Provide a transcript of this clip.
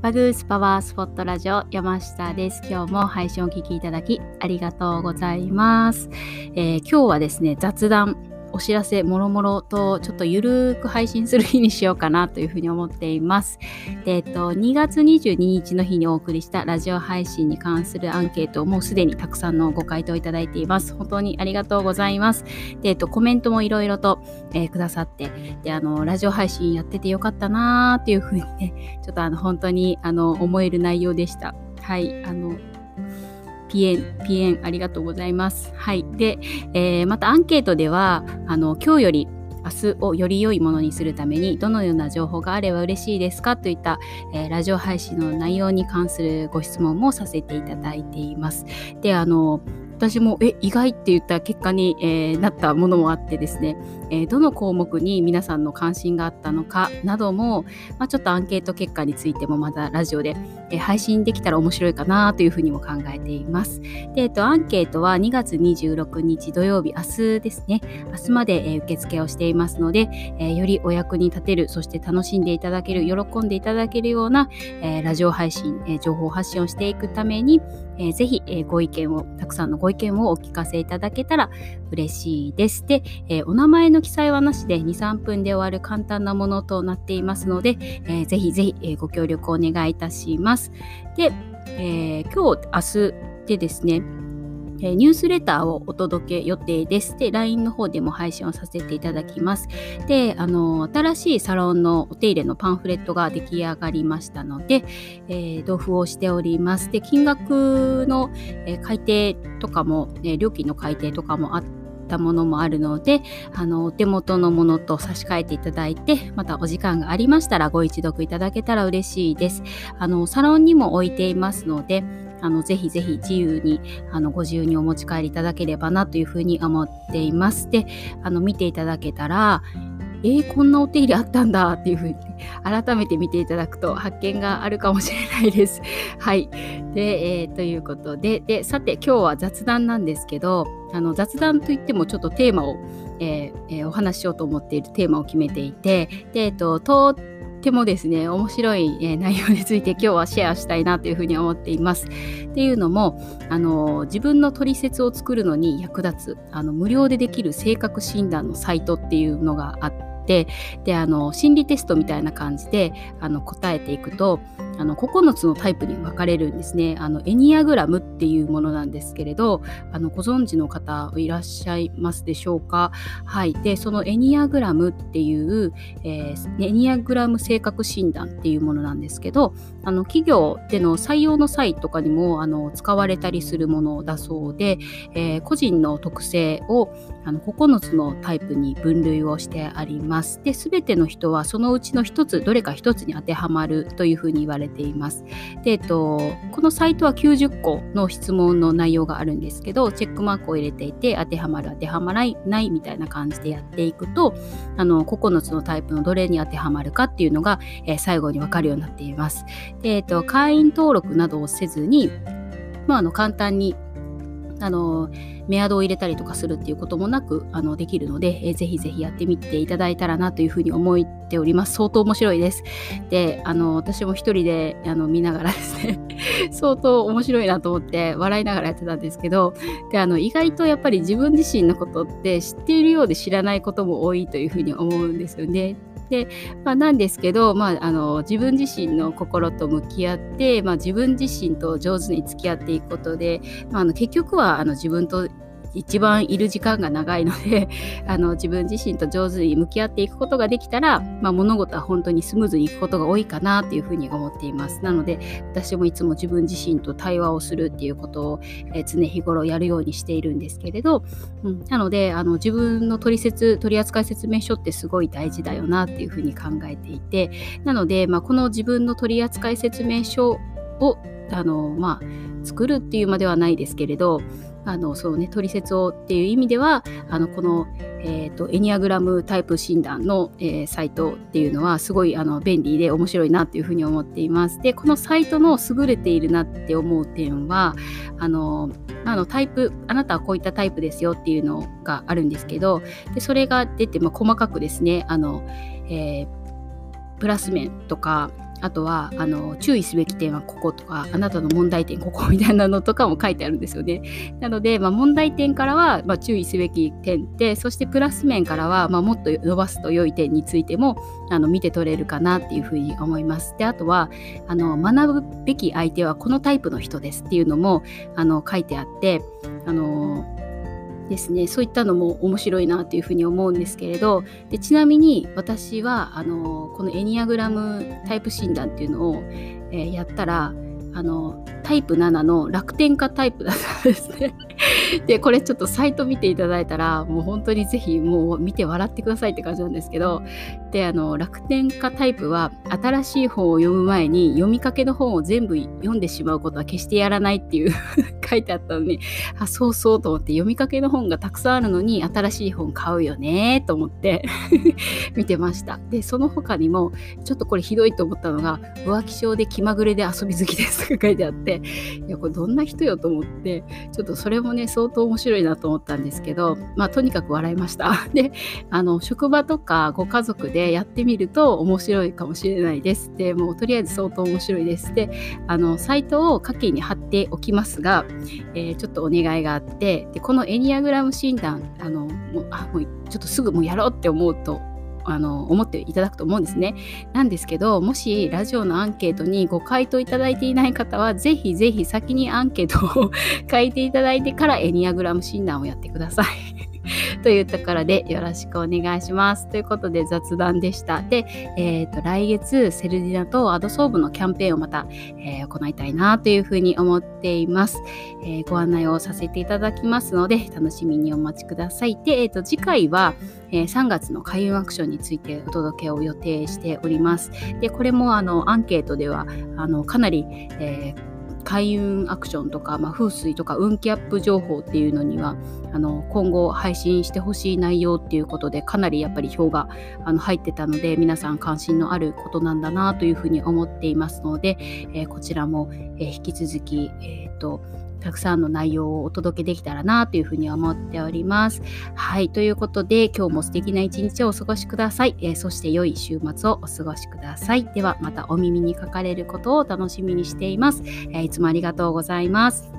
バグースパワースポットラジオ山下です。今日も配信をお聞きいただきありがとうございます。えー、今日はですね、雑談お知らせもろもろとちょっとゆるーく配信する日にしようかなというふうに思っています。で、えっと、2月22日の日にお送りしたラジオ配信に関するアンケートをもうすでにたくさんのご回答いただいています。本当にありがとうございます。で、えっと、コメントもいろいろと、えー、くださって、で、あの、ラジオ配信やっててよかったなーっていうふうにね、ちょっとあの、本当にあの、思える内容でした。はい、あの、ピエン、ピエン、ありがとうございます。はい。で、えー、またアンケートでは、あの、今日より明日をより良いものにするためにどのような情報があれば嬉しいですかといった、えー、ラジオ配信の内容に関するご質問もさせていただいています。で、あの、私もえ意外って言った結果に、えー、なったものもあってですね、えー、どの項目に皆さんの関心があったのかなども、まあ、ちょっとアンケート結果についてもまたラジオで、えー、配信できたら面白いかなというふうにも考えています。で、えっと、アンケートは2月26日土曜日、明日ですね、明日まで、え受付をしていますので、えよりお役に立てる、そして楽しんでいただける、喜んでいただけるような、えラジオ配信、え情報発信をしていくために、えー、ぜひ、えー、ご意見を、たくさんのご意見をお聞かせいただけたら嬉しいです。で、えー、お名前の記載はなしで2、3分で終わる簡単なものとなっていますので、えー、ぜひぜひ、えー、ご協力をお願いいたします。で、えー、今日、明日でですね、えニュースレターをお届け予定です。で、LINE の方でも配信をさせていただきます。で、あの、新しいサロンのお手入れのパンフレットが出来上がりましたので、えー、同封をしております。で、金額の、え、改定とかも、え料金の改定とかもあって、たものもあるのであのお手元のものと差し替えていただいてまたお時間がありましたらご一読いただけたら嬉しいですあのサロンにも置いていますのであのぜひぜひ自由にあのご自由にお持ち帰りいただければなというふうに思っています。であの見ていただけたらえー、こんなお手入れあったんだっていうふうに改めて見ていただくと発見があるかもしれないです。はい。で、えー、ということででさて今日は雑談なんですけどあの雑談といってもちょっとテーマを、えーえー、お話ししようと思っているテーマを決めていてで、えーと、ってもですね面白い、えー、内容について今日はシェアしたいなというふうに思っています。っていうのもあの自分の取説を作るのに役立つあの無料でできる性格診断のサイトっていうのがあってであの心理テストみたいな感じであの答えていくとあの9つのタイプに分かれるんですね。あのエニアグラムっていうものなんですけれどあのご存知の方いらっしゃいますでしょうか？はいでそのエニアグラムっていう、えー、エニアグラム性格診断っていうものなんですけどあの企業での採用の際とかにもあの使われたりするものだそうで、えー、個人の特性をあの9つのタイプに分類をしてあります。で全ての人はそのうちの1つどれか1つに当てはまるというふうに言われています。で、えっと、このサイトは90個の質問の内容があるんですけどチェックマークを入れていて当てはまる当てはまらないみたいな感じでやっていくとあの9つのタイプのどれに当てはまるかっていうのが、えー、最後に分かるようになっています。で、えっと、会員登録などをせずに、まあ、あの簡単にあのメアドを入れたりとかするっていうこともなくあのできるので、えー、ぜひぜひやってみていただいたらなというふうに思っております。相当面白いです。で、あの私も一人であの見ながらですね 相当面白いなと思って笑いながらやってたんですけど、であの意外とやっぱり自分自身のことって知っているようで知らないことも多いというふうに思うんですよね。で、まあ、なんですけど、まあ、あの自分自身の心と向き合って、まあ、自分自身と上手に付き合っていくことで、まあ、あの結局はあの自分と一番いる時間が長いので あの自分自身と上手に向き合っていくことができたら、まあ、物事は本当にスムーズにいくことが多いかなというふうに思っています。なので私もいつも自分自身と対話をするっていうことを、えー、常日頃やるようにしているんですけれど、うん、なのであの自分の取説取扱説明書ってすごい大事だよなっていうふうに考えていてなので、まあ、この自分の取扱説明書をあの、まあ、作るっていうまではないですけれどあのそうね取説をっていう意味ではあのこの、えーと、エニアグラムタイプ診断の、えー、サイトっていうのはすごいあの便利で面白いなっていうふうに思っています。でこのサイトの優れているなって思う点はあのあのタイプあなたはこういったタイプですよっていうのがあるんですけどでそれが出て、まあ、細かくですねあの、えー、プラス面とかあとはあの注意すべき点はこことかあなたの問題点ここみたいなのとかも書いてあるんですよね。なので、まあ、問題点からは、まあ、注意すべき点でそしてプラス面からは、まあ、もっと伸ばすと良い点についてもあの見て取れるかなっていうふうに思います。であとはあの学ぶべき相手はこのタイプの人ですっていうのもあの書いてあってあのですねそういったのも面白いなというふうに思うんですけれどでちなみに私はあのこのエニアグラムタイプ診断っていうのを、えー、やったらあのタイプ7の楽天家タイプだったんですね。でこれちょっとサイト見ていただいたらもう本当にぜひもう見て笑ってくださいって感じなんですけどであの楽天家タイプは新しい本を読む前に読みかけの本を全部読んでしまうことは決してやらないっていう 書いてあったのにあそうそうと思って読みかけの本がたくさんあるのに新しい本買うよねと思って 見てました。でその他にもちょっとこれひどいと思ったのが浮気症で気まぐれで遊び好きですとか書いてあっていやこれどんな人よと思ってちょっとそれもね相当面白いなと思ったんですけどまあとにかく笑いました。であの職場とかご家族でやってみると面白いかもしれないです。でもうとりあえず相当面白いです。であのサイトを下記に貼っておきますがえー、ちょっとお願いがあってでこのエニアグラム診断あのもうあもうちょっとすぐもうやろうって思うとあの思っていただくと思うんですね。なんですけどもしラジオのアンケートにご回答いただいていない方はぜひぜひ先にアンケートを 書いていただいてからエニアグラム診断をやってください。というところでよろしくお願いします。ということで雑談でした。で、えーと、来月セルディナとアドソーブのキャンペーンをまた、えー、行いたいなというふうに思っています、えー、ご案内をさせていただきますので楽しみにお待ちください。で、えーと、次回は、え、3月の開運アクションについてお届けを予定しております。で、これもあのアンケートではあのかなり、えー開運アクションとか、まあ、風水とか運気アップ情報っていうのにはあの今後配信してほしい内容っていうことでかなりやっぱり票があの入ってたので皆さん関心のあることなんだなというふうに思っていますので、えー、こちらも、えー、引き続き、えーとたくさんの内容をお届けできたらなというふうに思っております。はい。ということで、今日も素敵な一日をお過ごしください。えー、そして良い週末をお過ごしください。では、またお耳にかかれることを楽しみにしています。えー、いつもありがとうございます。